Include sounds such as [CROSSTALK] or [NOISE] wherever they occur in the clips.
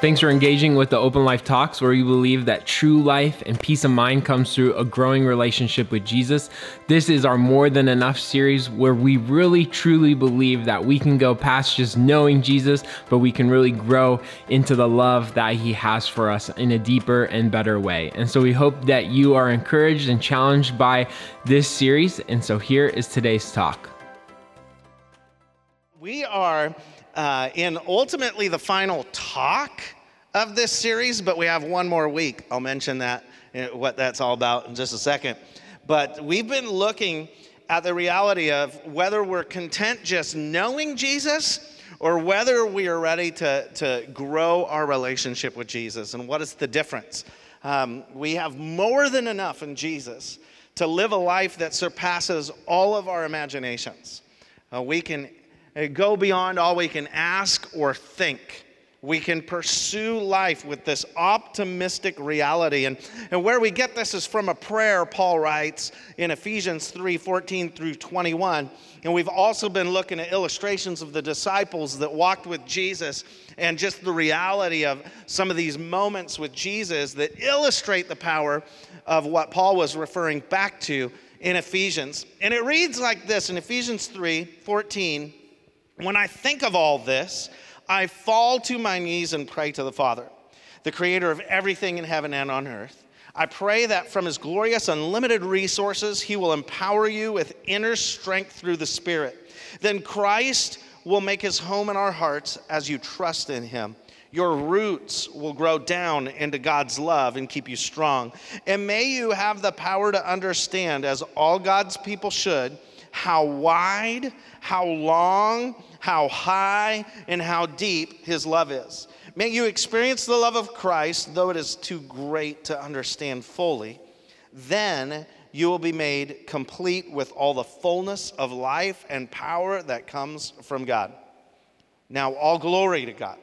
Thanks for engaging with the Open Life Talks, where we believe that true life and peace of mind comes through a growing relationship with Jesus. This is our More Than Enough series, where we really truly believe that we can go past just knowing Jesus, but we can really grow into the love that He has for us in a deeper and better way. And so we hope that you are encouraged and challenged by this series. And so here is today's talk. We are uh, in ultimately the final talk of this series, but we have one more week. I'll mention that, uh, what that's all about in just a second. But we've been looking at the reality of whether we're content just knowing Jesus or whether we are ready to, to grow our relationship with Jesus. And what is the difference? Um, we have more than enough in Jesus to live a life that surpasses all of our imaginations. Uh, we can Uh, go beyond all we can ask or think. We can pursue life with this optimistic reality. And, and where we get this is from a prayer Paul writes in Ephesians 3 14 through 21. And we've also been looking at illustrations of the disciples that walked with Jesus and just the reality of some of these moments with Jesus that illustrate the power of what Paul was referring back to in Ephesians. And it reads like this in Ephesians 3 14. When I think of all this, I fall to my knees and pray to the Father, the creator of everything in heaven and on earth. I pray that from his glorious, unlimited resources, he will empower you with inner strength through the Spirit. Then Christ will make his home in our hearts as you trust in him. Your roots will grow down into God's love and keep you strong. And may you have the power to understand, as all God's people should, how wide, how long, how high, and how deep his love is. May you experience the love of Christ, though it is too great to understand fully. Then you will be made complete with all the fullness of life and power that comes from God. Now, all glory to God,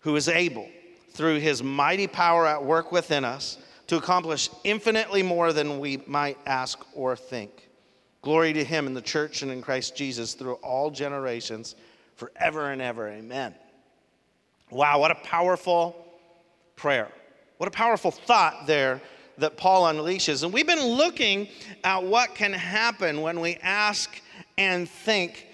who is able, through his mighty power at work within us, to accomplish infinitely more than we might ask or think. Glory to him in the church and in Christ Jesus through all generations, forever and ever. Amen. Wow, what a powerful prayer. What a powerful thought there that Paul unleashes. And we've been looking at what can happen when we ask and think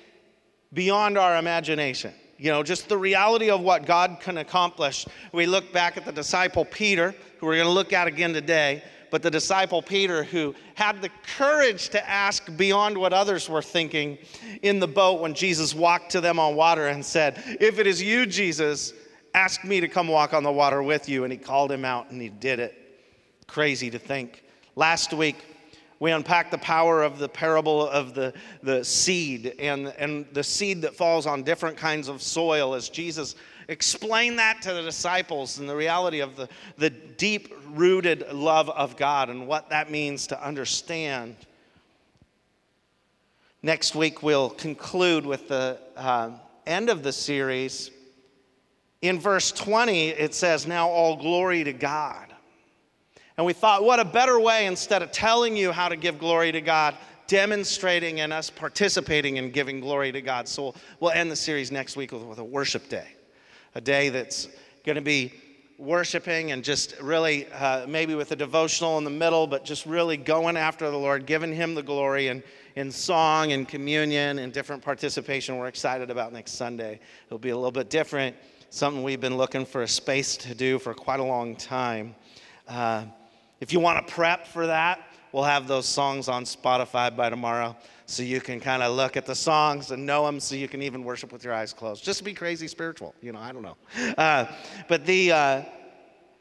beyond our imagination. You know, just the reality of what God can accomplish. We look back at the disciple Peter, who we're going to look at again today but the disciple Peter, who had the courage to ask beyond what others were thinking in the boat when Jesus walked to them on water and said, If it is you, Jesus, ask me to come walk on the water with you. And he called him out and he did it. Crazy to think. Last week, we unpack the power of the parable of the, the seed and, and the seed that falls on different kinds of soil as Jesus explained that to the disciples and the reality of the, the deep rooted love of God and what that means to understand. Next week, we'll conclude with the uh, end of the series. In verse 20, it says, Now all glory to God. And we thought, what a better way instead of telling you how to give glory to God, demonstrating and us participating in giving glory to God. So we'll end the series next week with, with a worship day a day that's going to be worshiping and just really uh, maybe with a devotional in the middle, but just really going after the Lord, giving Him the glory and in song and communion and different participation we're excited about next Sunday. It'll be a little bit different, something we've been looking for a space to do for quite a long time. Uh, if you want to prep for that, we'll have those songs on Spotify by tomorrow so you can kind of look at the songs and know them so you can even worship with your eyes closed. Just to be crazy spiritual, you know, I don't know. Uh, but the, uh,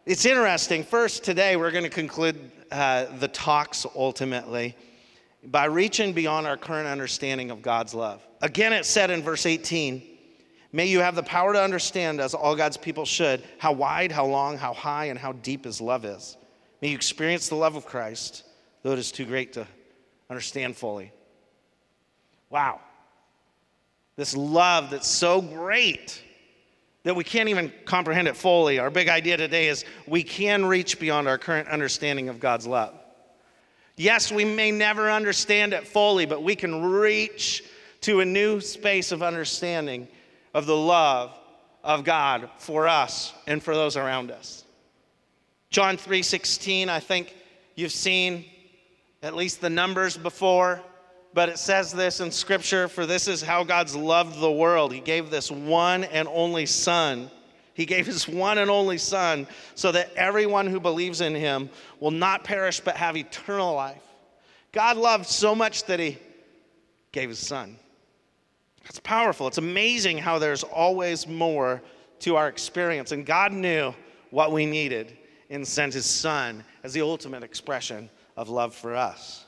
it's interesting. First, today we're going to conclude uh, the talks ultimately by reaching beyond our current understanding of God's love. Again, it said in verse 18, May you have the power to understand, as all God's people should, how wide, how long, how high, and how deep His love is. May you experience the love of Christ, though it is too great to understand fully. Wow. This love that's so great that we can't even comprehend it fully. Our big idea today is we can reach beyond our current understanding of God's love. Yes, we may never understand it fully, but we can reach to a new space of understanding of the love of God for us and for those around us. John 3:16, I think you've seen at least the numbers before, but it says this in scripture, for this is how God's loved the world. He gave this one and only son. He gave his one and only son so that everyone who believes in him will not perish but have eternal life. God loved so much that he gave his son. It's powerful. It's amazing how there's always more to our experience. And God knew what we needed and sent his son as the ultimate expression of love for us.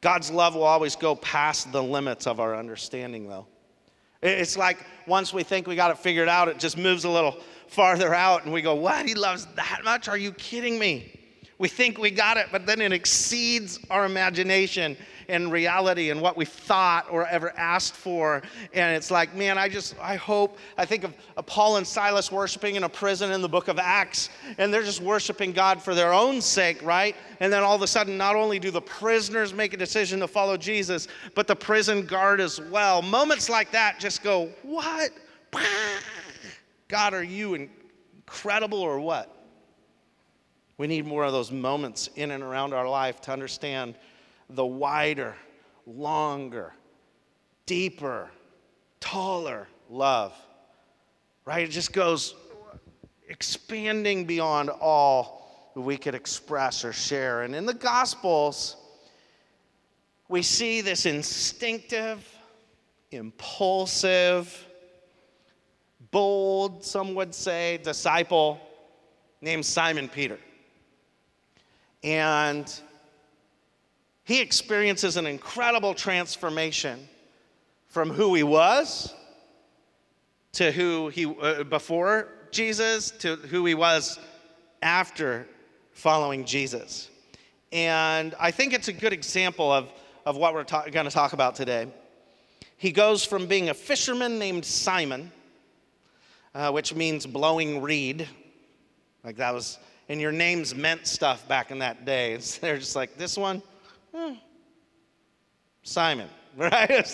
God's love will always go past the limits of our understanding, though. It's like once we think we got it figured out, it just moves a little farther out, and we go, What? He loves that much? Are you kidding me? We think we got it, but then it exceeds our imagination and reality and what we thought or ever asked for. And it's like, man, I just, I hope, I think of, of Paul and Silas worshiping in a prison in the book of Acts, and they're just worshiping God for their own sake, right? And then all of a sudden, not only do the prisoners make a decision to follow Jesus, but the prison guard as well. Moments like that just go, what? God, are you incredible or what? We need more of those moments in and around our life to understand the wider, longer, deeper, taller love. Right? It just goes expanding beyond all we could express or share. And in the Gospels, we see this instinctive, impulsive, bold, some would say, disciple named Simon Peter. And he experiences an incredible transformation from who he was to who he uh, before Jesus to who he was after following Jesus. And I think it's a good example of, of what we're ta- going to talk about today. He goes from being a fisherman named Simon, uh, which means blowing reed, like that was, and your names meant stuff back in that day. [LAUGHS] they're just like, this one, Hmm. Simon, [LAUGHS] right?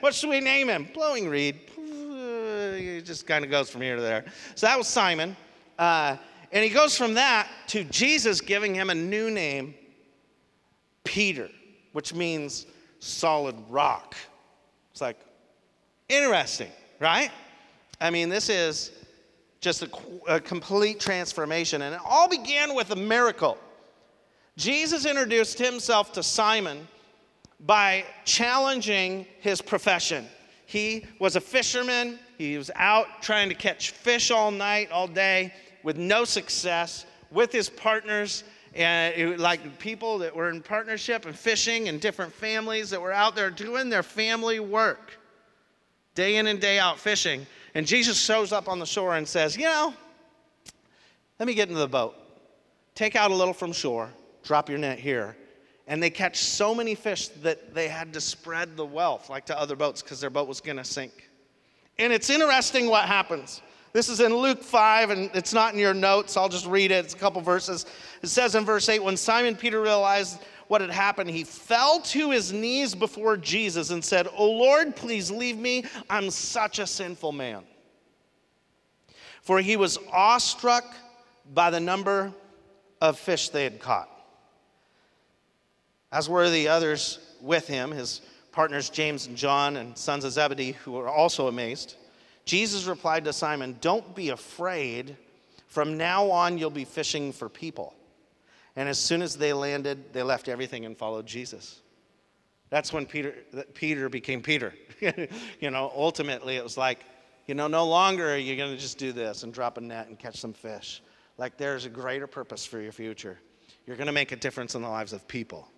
what should we name him? Blowing reed. It just kind of goes from here to there. So that was Simon. Uh, and he goes from that to Jesus giving him a new name, Peter, which means solid rock. It's like, interesting, right? I mean, this is just a, a complete transformation. And it all began with a miracle. Jesus introduced himself to Simon by challenging his profession. He was a fisherman. He was out trying to catch fish all night, all day, with no success, with his partners, and it, like people that were in partnership and fishing, and different families that were out there doing their family work, day in and day out fishing. And Jesus shows up on the shore and says, You know, let me get into the boat. Take out a little from shore drop your net here. And they catch so many fish that they had to spread the wealth, like to other boats, because their boat was going to sink. And it's interesting what happens. This is in Luke 5, and it's not in your notes. I'll just read it. It's a couple verses. It says in verse 8 When Simon Peter realized what had happened, he fell to his knees before Jesus and said, Oh Lord, please leave me. I'm such a sinful man. For he was awestruck by the number of fish they had caught as were the others with him, his partners James and John and sons of Zebedee, who were also amazed. Jesus replied to Simon, Don't be afraid. From now on, you'll be fishing for people. And as soon as they landed, they left everything and followed Jesus. That's when Peter, Peter became Peter. [LAUGHS] you know, ultimately, it was like, you know, no longer are you going to just do this and drop a net and catch some fish. Like, there's a greater purpose for your future. You're going to make a difference in the lives of people.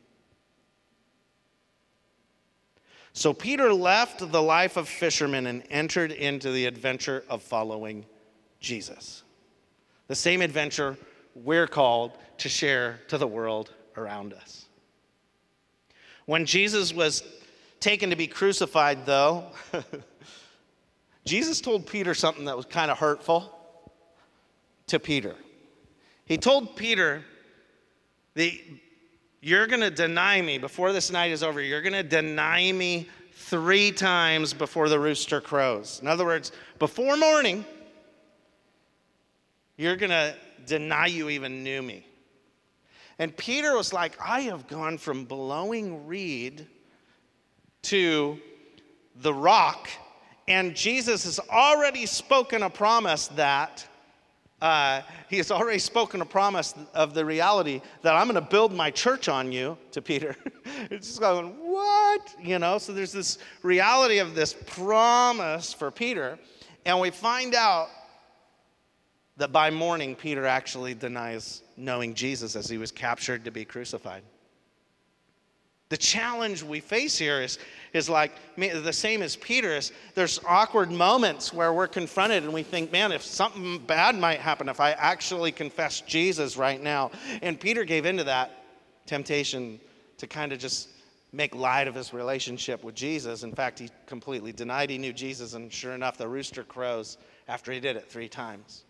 So Peter left the life of fisherman and entered into the adventure of following Jesus. The same adventure we're called to share to the world around us. When Jesus was taken to be crucified, though, [LAUGHS] Jesus told Peter something that was kind of hurtful to Peter. He told Peter, the, you're going to deny me before this night is over. You're going to deny me three times before the rooster crows. In other words, before morning, You're going to deny you even knew me. And Peter was like, I have gone from blowing reed to the rock, and Jesus has already spoken a promise that uh, he has already spoken a promise of the reality that I'm going to build my church on you to Peter. [LAUGHS] it's just going, what? You know, so there's this reality of this promise for Peter. And we find out that by morning, Peter actually denies knowing Jesus as he was captured to be crucified. The challenge we face here is, is like the same as Peter's. There's awkward moments where we're confronted and we think, man, if something bad might happen if I actually confess Jesus right now. And Peter gave into that temptation to kind of just make light of his relationship with Jesus. In fact, he completely denied he knew Jesus, and sure enough, the rooster crows after he did it three times.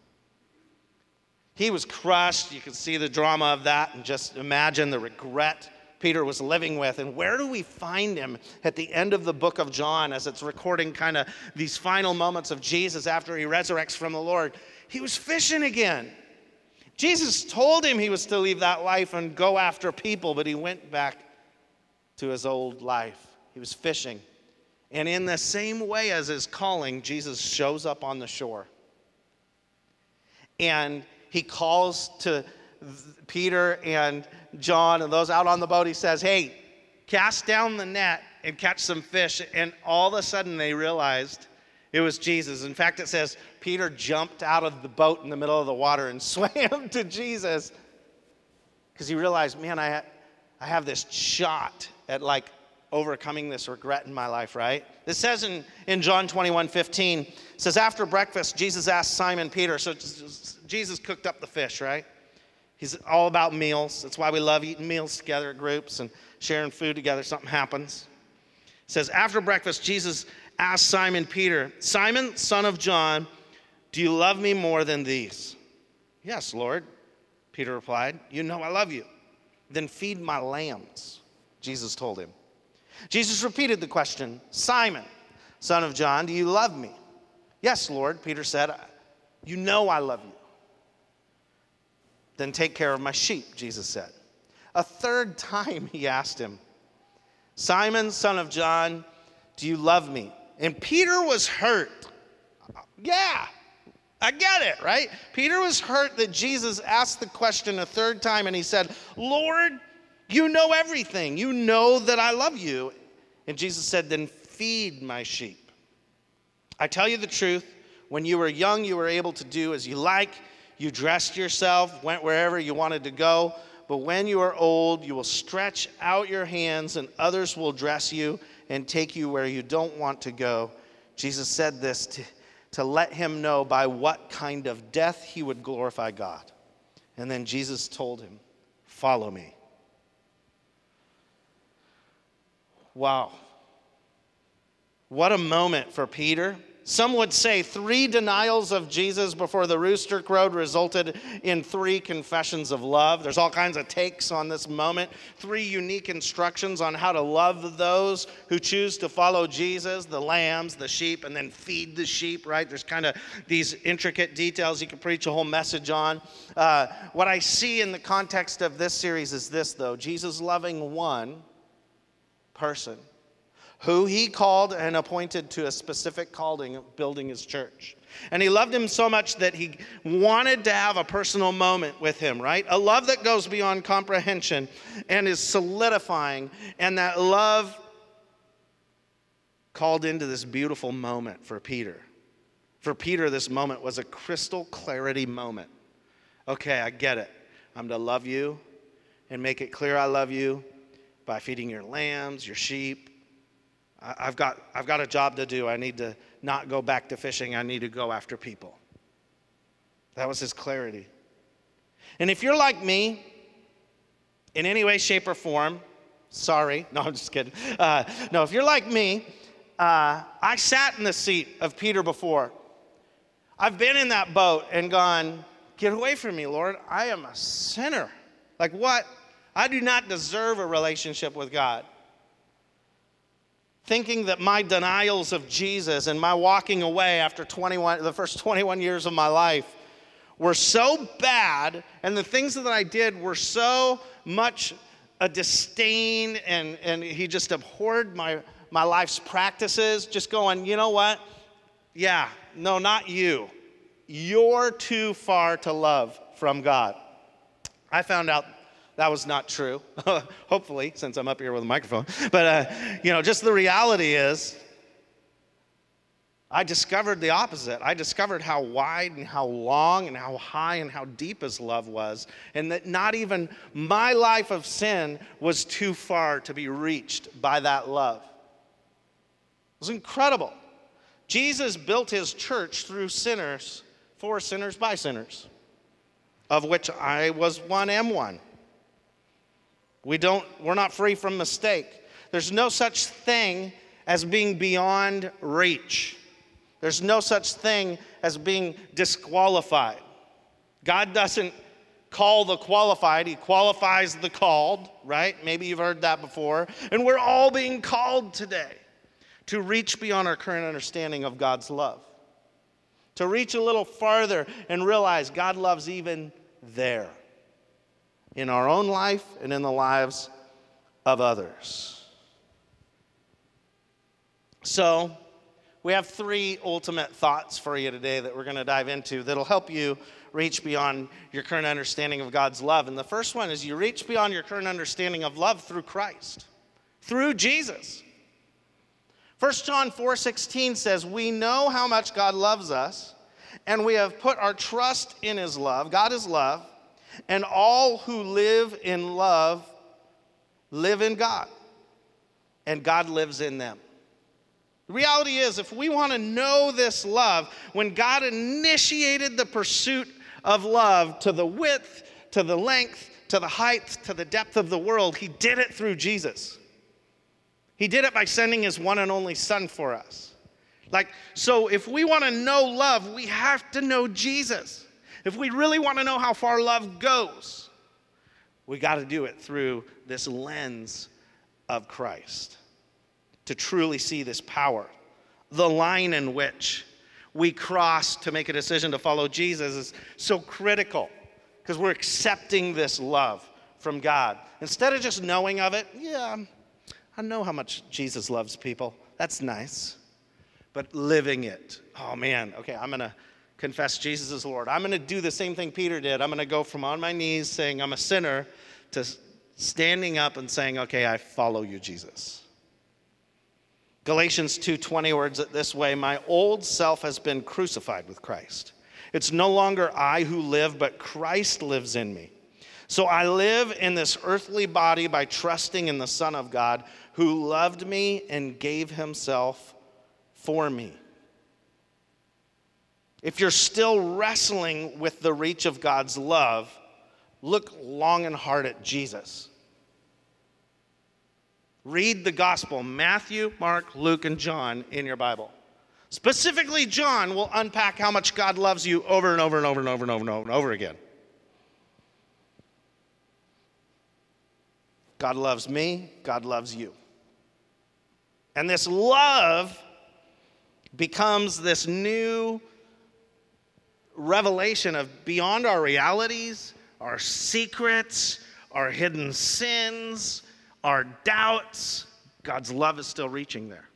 He was crushed. You can see the drama of that and just imagine the regret Peter was living with. And where do we find him at the end of the book of John as it's recording kind of these final moments of Jesus after he resurrects from the Lord? He was fishing again. Jesus told him he was to leave that life and go after people, but he went back to his old life. He was fishing. And in the same way as his calling, Jesus shows up on the shore. And he calls to Peter and John and those out on the boat, he says, Hey, cast down the net and catch some fish. And all of a sudden they realized it was Jesus. In fact, it says Peter jumped out of the boat in the middle of the water and [LAUGHS] swam to Jesus because he realized, man, I, I have this shot at like overcoming this regret in my life, right? It says in, in John 21 15, says, After breakfast, Jesus asked Simon Peter, so Jesus cooked up the fish, right? He's all about meals. That's why we love eating meals together at groups and sharing food together. Something happens. It says, After breakfast, Jesus asked Simon Peter, Simon, son of John, do you love me more than these? Yes, Lord, Peter replied. You know I love you. Then feed my lambs, Jesus told him. Jesus repeated the question Simon, son of John, do you love me? Yes, Lord, Peter said. You know I love you. Then take care of my sheep, Jesus said. A third [LAUGHS] time he asked him, Simon, son of John, do you love me? And Peter was hurt. Yeah, I get it, right? Peter was hurt that Jesus asked the question a third time and he said, Lord, you know everything. You know that I love you. And Jesus said, Then feed my sheep. I tell you the truth, when you were young, you were able to do as you like you dressed yourself, went wherever you wanted to go. But when you are old, you will stretch out your hands, and others will dress you and take you where you don't want to go. Jesus said this to, to let him know by what kind of death he would glorify God. And then Jesus told him, Follow me. Wow. What a moment for Peter. Some would say three denials of Jesus before the rooster crowed resulted in three confessions of love. There's all kinds of takes on this moment. Three unique instructions on how to love those who choose to follow Jesus the lambs, the sheep, and then feed the sheep, right? There's kind of these intricate details you could preach a whole message on. Uh, what I see in the context of this series is this, though Jesus loving one person who he called and appointed to a specific calling of building his church. And he loved him so much that he wanted to have a personal moment with him, right? A love that goes beyond comprehension and is solidifying. And that love called into this beautiful moment for Peter. For Peter, this moment was a crystal clarity moment. Okay, I get it. I'm to love you and make it clear I love you by feeding your lambs, your sheep, I've got, I've got a job to do. I need to not go back to fishing. I need to go after people. That was his clarity. And if you're like me, in any way, shape, or form, sorry, [LAUGHS] no, I'm just kidding. Uh, no, if you're like me, uh, I sat in the seat of Peter before. I've been in that boat and gone, Get away from me, Lord. I am a sinner. Like what? I do not deserve a relationship with God thinking that my denials of Jesus and my walking away after 21, the first 21 years of my life were so bad, and the things that I did were so much a disdain, and, and he just abhorred my, my life's practices, just going, you know what? Yeah, no, not you. You're too far to love from God. I found out that was not true, [LAUGHS] hopefully, since I'm up here with a microphone. But, uh, you know, just the reality is, I discovered the opposite. I discovered how wide and how long and how high and how deep his love was, and that not even my life of sin was too far to be reached by that love. It was incredible. Jesus built his church through sinners, for sinners, by sinners, of which I was one, am one. We don't, we're not free from mistake. There's no such thing as being beyond reach. There's no such thing as being disqualified. God doesn't call the qualified, He qualifies the called, right? Maybe you've heard that before. And we're all being called today to reach beyond our current understanding of God's love, to reach a little farther and realize God loves even there in our own life and in the lives of others. So, we have three ultimate thoughts for you today that we're going to dive into that'll help you reach beyond your current understanding of God's love. And the first one is you reach beyond your current understanding of love through Christ, through Jesus. 1 John 4:16 says, "We know how much God loves us, and we have put our trust in his love. God is love, and all who live in love live in God, and God lives in them. The reality is, if we want to know this love, when God initiated the pursuit of love to the width, to the length, to the height, to the depth of the world, He did it through Jesus. He did it by sending His one and only Son for us. Like, so if we want to know love, we have to know Jesus. If we really want to know how far love goes, we got to do it through this lens of Christ to truly see this power. The line in which we cross to make a decision to follow Jesus is so critical because we're accepting this love from God. Instead of just knowing of it, yeah, I know how much Jesus loves people. That's nice. But living it, oh man, okay, I'm gonna confess Jesus as Lord. I'm going to do the same thing Peter did. I'm going to go from on my knees saying I'm a sinner to standing up and saying, "Okay, I follow you, Jesus." Galatians 2:20 words it this way, "My old self has been crucified with Christ. It's no longer I who live, but Christ lives in me." So I live in this earthly body by trusting in the Son of God who loved me and gave himself for me. If you're still wrestling with the reach of God's love, look long and hard at Jesus. Read the gospel Matthew, Mark, Luke, and John in your Bible. Specifically, John will unpack how much God loves you over and over and over and over and over and over and over again. God loves me, God loves you. And this love becomes this new revelation of beyond our realities, our secrets, our hidden sins, our doubts. God's love is still reaching there.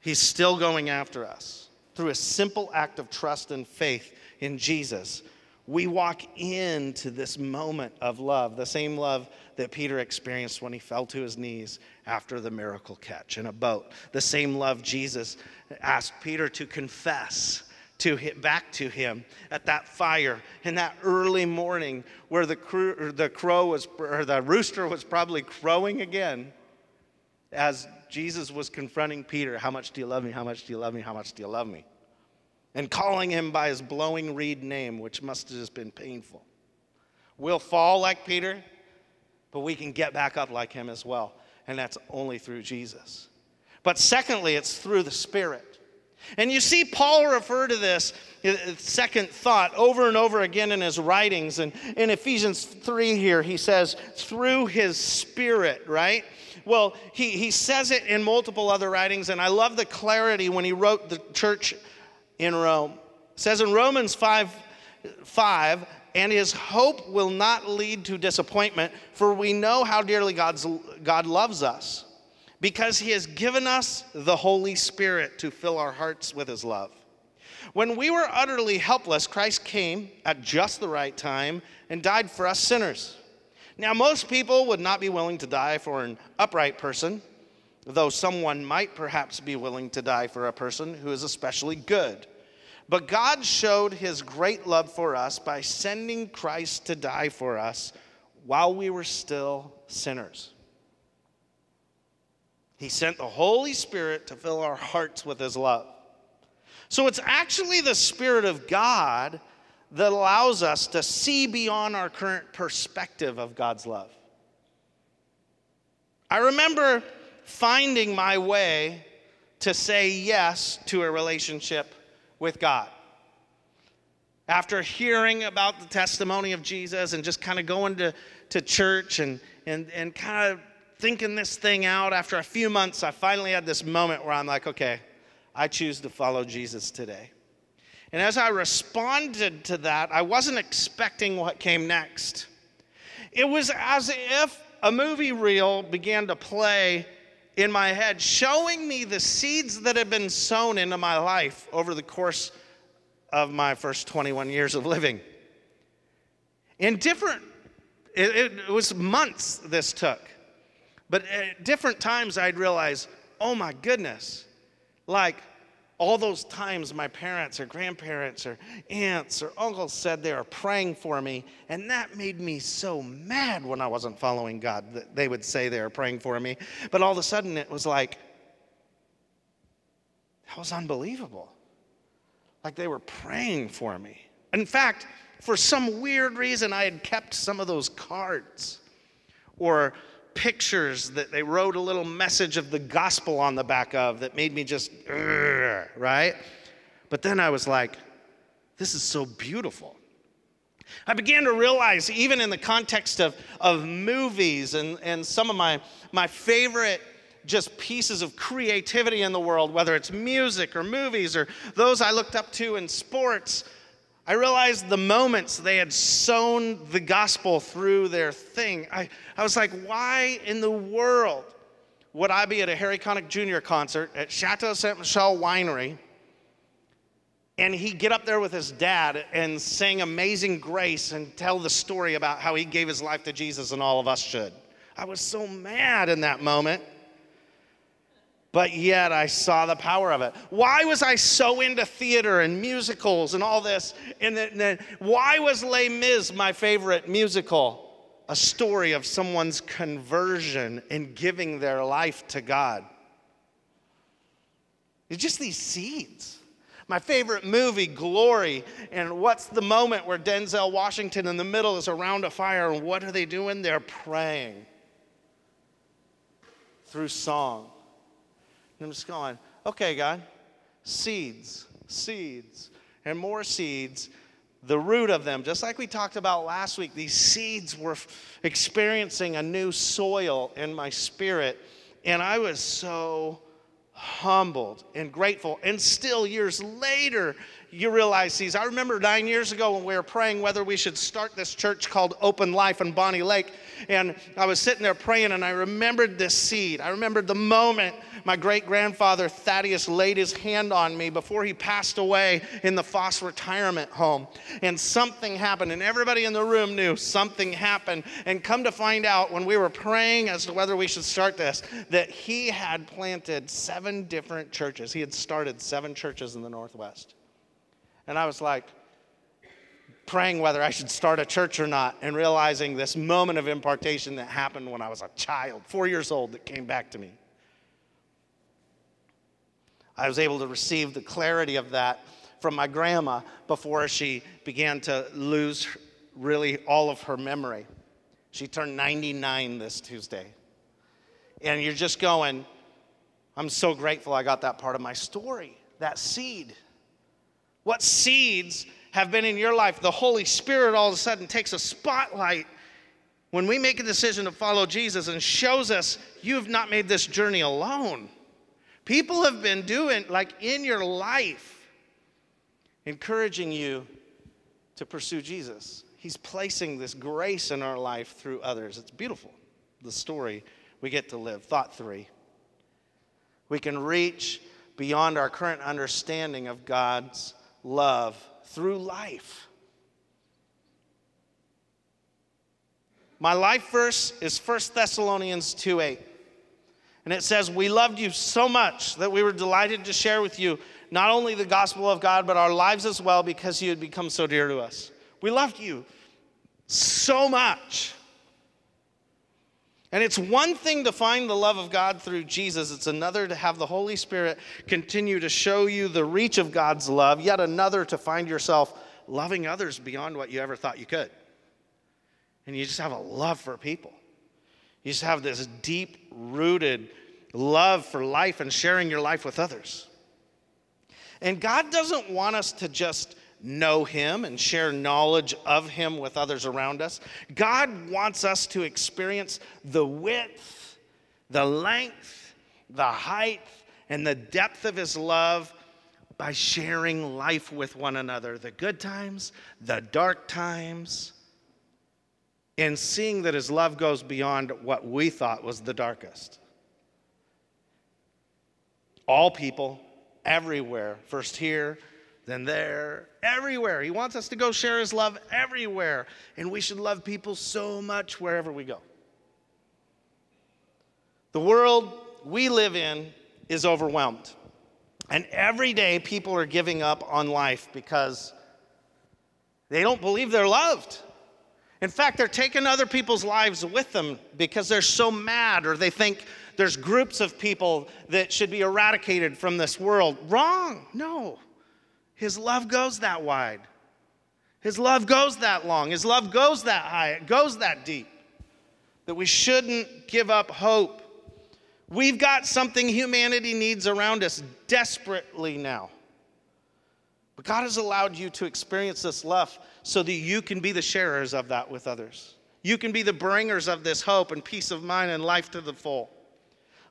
He's still going after us. Through a simple act of trust and faith in Jesus, we walk into this moment of love, the same love that Peter experienced when he fell to his knees after the miracle catch in a boat. The same love Jesus asked Peter to confess to hit back to him at that fire in that early morning where the, crew, the crow was or the rooster was probably crowing again as Jesus was confronting Peter, how much do you love me? How much do you love me? How much do you love me? And calling him by his blowing reed name, which must have just been painful. We'll fall like Peter, but we can get back up like him as well. And that's only through Jesus. But secondly, it's through the Spirit. And you see Paul refer to this uh, second thought over and over again in his writings. And in Ephesians 3 here, he says, through his spirit, right? Well, he, he says it in multiple other writings, and I love the clarity when he wrote the church in Rome. says in Romans 5 5, and his hope will not lead to disappointment, for we know how dearly God's, God loves us, because he has given us the Holy Spirit to fill our hearts with his love. When we were utterly helpless, Christ came at just the right time and died for us sinners. Now, most people would not be willing to die for an upright person, though someone might perhaps be willing to die for a person who is especially good. But God showed his great love for us by sending Christ to die for us while we were still sinners. He sent the Holy Spirit to fill our hearts with his love. So it's actually the Spirit of God that allows us to see beyond our current perspective of God's love. I remember finding my way to say yes to a relationship with God. After hearing about the testimony of Jesus and just kind of going to, to church and, and, and kind of thinking this thing out, after a few months, I finally had this moment where I'm like, okay, I choose to follow Jesus today. And as I responded to that, I wasn't expecting what came next. It was as if a movie reel began to play in my head, showing me the seeds that had been sown into my life over the course of my first 21 years of living. In different, it, it was months this took, but at different times I'd realize, oh my goodness, like all those times my parents or grandparents or aunts or uncles said they were praying for me, and that made me so mad when I wasn't following God that they would say they were praying for me. But all of a sudden it was like, that was unbelievable. Like they were praying for me. In fact, for some weird reason, I had kept some of those cards or pictures that they wrote a little message of the gospel on the back of that made me just, right? But then I was like, this is so beautiful. I began to realize, even in the context of, of movies and, and some of my, my favorite just pieces of creativity in the world, whether it's music or movies or those I looked up to in sports, I realized the moments they had sown the gospel through their thing. I, I was like, why in the world would I be at a Harry Connick Jr. concert at Chateau Ste. Michelle Winery and he get up there with his dad and sing Amazing Grace and tell the story about how he gave his life to Jesus and all of us should? I was so mad in that moment but yet I saw the power of it. Why was I so into theater and musicals and all this? And then, why was Les Mis my favorite musical? A story of someone's conversion and giving their life to God. It's just these seeds. My favorite movie, Glory, and what's the moment where Denzel Washington in the middle is around a fire, and what are they doing? They're praying through song. I'm just going, okay, God, seeds, seeds, and more seeds. The root of them, just like we talked about last week, these seeds were experiencing a new soil in my spirit. And I was so humbled and grateful. And still, years later, you realize these. I remember nine years ago when we were praying whether we should start this church called Open Life in Bonney Lake. And I was sitting there praying, and I remembered this seed. I remembered the moment my great grandfather Thaddeus laid his hand on me before he passed away in the Foss retirement home. And something happened, and everybody in the room knew something happened. And come to find out, when we were praying as to whether we should start this, that he had planted seven different churches. He had started seven churches in the Northwest. And I was like, praying whether I should start a church or not, and realizing this moment of impartation that happened when I was a child, four years old, that came back to me. I was able to receive the clarity of that from my grandma before she began to lose really all of her memory. She turned 99 this Tuesday. And you're just going, I'm so grateful I got that part of my story, that seed. What seeds have been in your life? The Holy Spirit all of a sudden takes a spotlight when we make a decision to follow Jesus and shows us you have not made this journey alone. People have been doing, like in your life, encouraging you to pursue Jesus. He's placing this grace in our life through others. It's beautiful, the story we get to live. Thought three. We can reach beyond our current understanding of God's love through life. My life verse is 1 Thessalonians 2 8. And it says, We loved you so much that we were delighted to share with you not only the gospel of God, but our lives as well because you had become so dear to us. We loved you so much. And it's one thing to find the love of God through Jesus, it's another to have the Holy Spirit continue to show you the reach of God's love, yet another to find yourself loving others beyond what you ever thought you could. And you just have a love for people. You just have this deep rooted love for life and sharing your life with others. And God doesn't want us to just know Him and share knowledge of Him with others around us. God wants us to experience the width, the length, the height, and the depth of His love by sharing life with one another the good times, the dark times, and seeing that His love goes beyond what we thought was the darkest. All people, everywhere, first here, then there, everywhere. He wants us to go share his love everywhere. And we should love people so much wherever we go. The world we live in is overwhelmed. And every day people are giving up on life because they don't believe they're loved. In fact, they're taking other people's lives with them because they're so mad or they think there's groups of people that should be eradicated from this world. Wrong. No. His love goes that wide. His love goes that long. His love goes that high. It goes that deep. That we shouldn't give up hope. We've got something humanity needs around us desperately now. But God has allowed you to experience this love so that you can be the sharers of that with others. You can be the bringers of this hope and peace of mind and life to the full.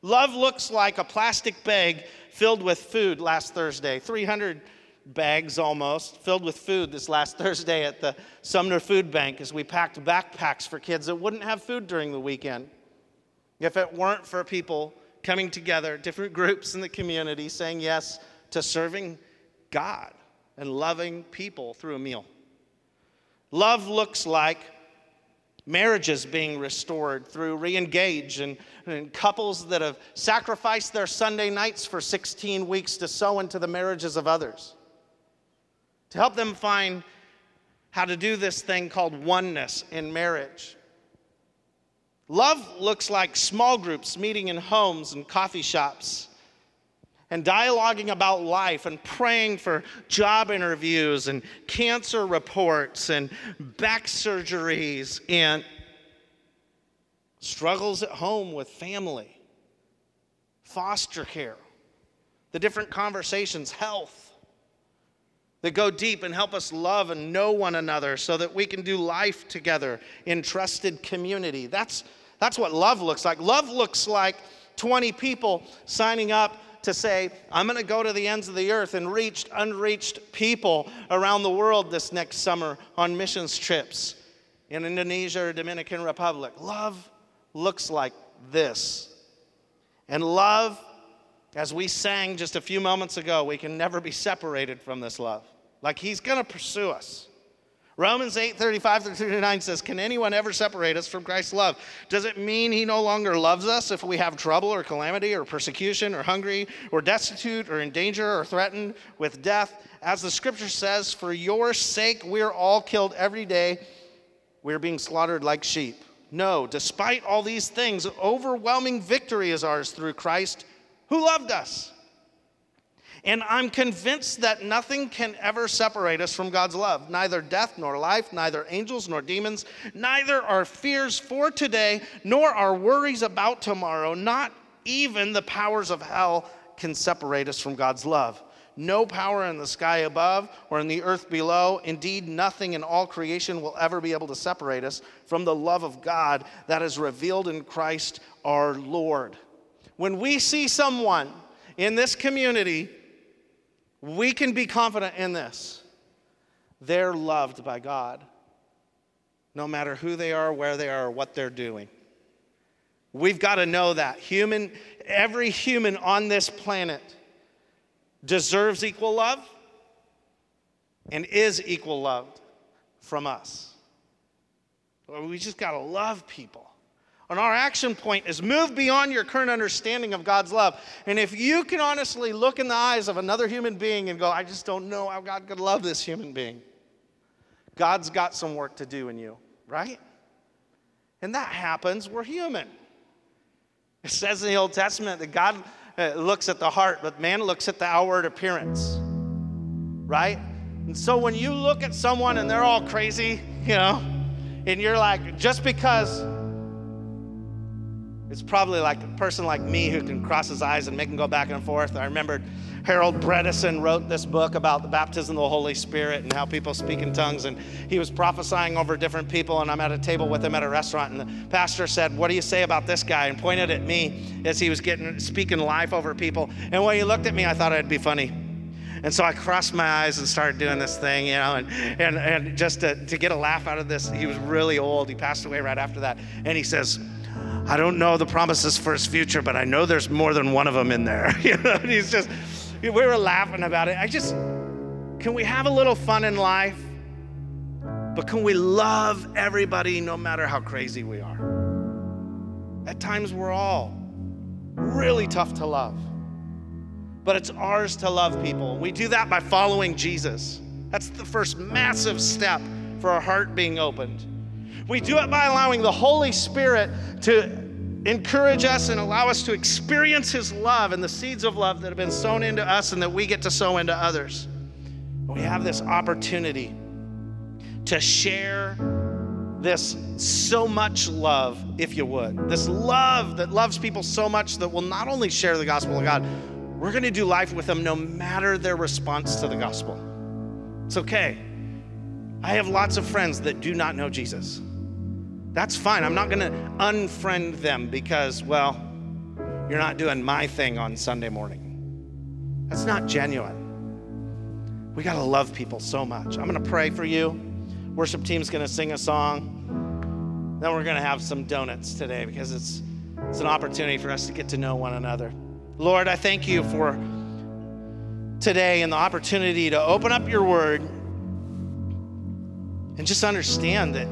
Love looks like a plastic bag filled with food last Thursday. 300 bags almost filled with food this last [LAUGHS] Thursday at the Sumner Food Bank as we packed backpacks for kids that wouldn't have food during the weekend. If it weren't for people coming together, different groups in the community saying yes to serving God and loving people through a meal. Love looks like marriages being restored through re-engage and, and, couples that have sacrificed their sunday nights for 16 weeks to sow into the marriages of others to help them find how to do this thing called oneness in marriage. Love looks like small groups meeting in homes and coffee shops and dialoguing about life and praying for job interviews and cancer reports and back surgeries and struggles at home with family, foster care, the different conversations, health that go deep and help us love and know one another so that we can do life together in trusted community. That's, that's what love looks like. Love looks like 20 people signing up to say, I'm going to go to the ends of the earth and reach unreached people around the world this next summer on missions trips in Indonesia or Dominican Republic. Love looks like this. And love, as we sang just a few moments ago, we can never be separated from this love. Like He's going to pursue us. Romans 8 35 through 39 says, Can anyone ever separate us from Christ's love? Does it mean he no longer loves us if we have trouble or calamity or persecution or hungry or destitute or in danger or threatened with death? As the scripture says, For your sake we are all killed every day. We are being slaughtered like sheep. No, despite all these things, overwhelming victory is ours through Christ who loved us. And I'm convinced that nothing can ever separate us from God's love. Neither death nor life, neither angels nor demons, neither our fears for today nor our worries about tomorrow, not even the powers of hell can separate us from God's love. No power in the sky above or in the earth below, indeed, nothing in all creation will ever be able to separate us from the love of God that is revealed in Christ our Lord. When we see someone in this community we can be confident in this they're loved by God, no matter who they are, where they are, what they're doing. We've got to know that human, every human on this planet deserves equal love and is equal loved from us. We just got to love people. And our action point is move beyond your current understanding of God's love. And if you can honestly look in the eyes of another human being and go, I just don't know how God could love this human being, God's got some work to do in you, right? And that happens. We're human. It says in the Old Testament that God uh, looks at the heart, but man looks at the outward appearance, right? And so when you look at someone and they're all crazy, you know, and you're like, just because it's probably like a person like me who can cross his eyes and make him go back and forth. I remembered Harald Bredesen wrote this book about the baptism of the Holy Spirit and how people speak in tongues. And he was prophesying over different people. And I'm at a table with him at a restaurant. And the pastor said, What do you say about this guy? And pointed at me as he was getting speaking life over people. And when he looked at me, I thought it'd be funny. And so I crossed my eyes and started doing this thing, you know, and, and, and just to, to get a laugh out of this, he was really old. He passed away right after that. And he says, I don't know the promises for his future, but I know there's more than one of them in there. [LAUGHS] you know, and he's just, we were laughing about it. I just, can we have a little fun in life? But can we love everybody no matter how crazy we are? At times we're all really tough to love. But it's ours to love people. We do that by following Jesus. That's the first massive step for our heart being opened. We do it by allowing the Holy Spirit to encourage us and allow us to experience His love and the seeds of love that have been sown into us and that we get to sow into others. We have this opportunity to share this so much love, if you would. This love that loves people so much that will not only share the gospel of God, we're going to do life with them no matter their response to the gospel. It's okay. I have lots of friends that do not know Jesus. That's fine. I'm not going to unfriend them because, well, you're not doing my thing on Sunday morning. That's not genuine. We got to love people so much. I'm going to pray for you. Worship team's going to sing a song. Then we're going to have some donuts today because it's, it's an opportunity for us to get to know one another. Lord, I thank you for today and the opportunity to open up your word and just understand that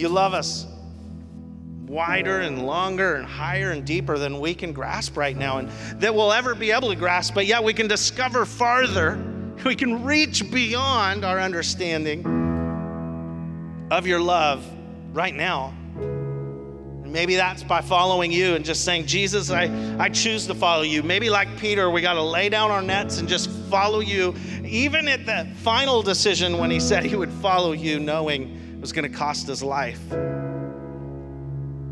you love us wider and longer and higher and deeper than we can grasp right now and that we'll ever be able to grasp, but yet we can discover farther. [LAUGHS] We can reach beyond our understanding of your love right now. Maybe that's by following you and just saying, Jesus, I, I choose to follow you. Maybe like Peter, we got to lay down our nets and just follow you, even at the final decision when he said he would follow you, knowing it was going to cost his life.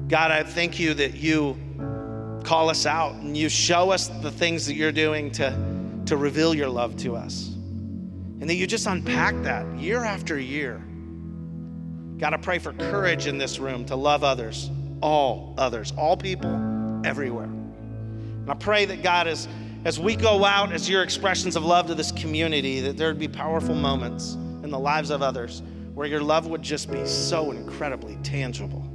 God, I thank you that you call us out and you show us the things that you're doing to, to reveal your love to us. And that you just unpack that year after year. God, I pray for courage in this room to love others, all others, all people, everywhere. And I pray that God, as, as we go out as your expressions of love to this community, that there'd be powerful moments in the lives of others where your love would just be so incredibly tangible.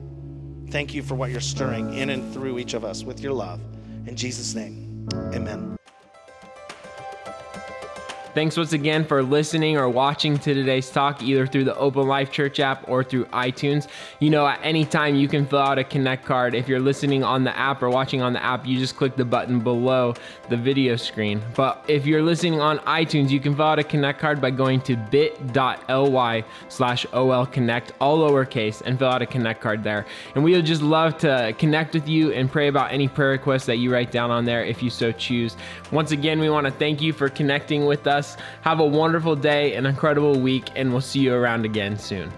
Thank you for what you're stirring in and through each of us with your love. In Jesus' name, amen. Thanks once again for listening or watching to today's talk, either through the Open Life Church app or through iTunes. You know, at any time you can fill out a Connect card. If you're listening on the app or watching on the app, you just click the button below the video screen. But if you're listening on iTunes, you can fill out a Connect card by going to bit.ly slash olconnect, all lowercase, and fill out a Connect card there. And we would just love to connect with you and pray about any prayer requests that you write down on there if you so choose. Once again, we want to thank you for connecting with us. Have a wonderful day, an incredible week, and we'll see you around again soon.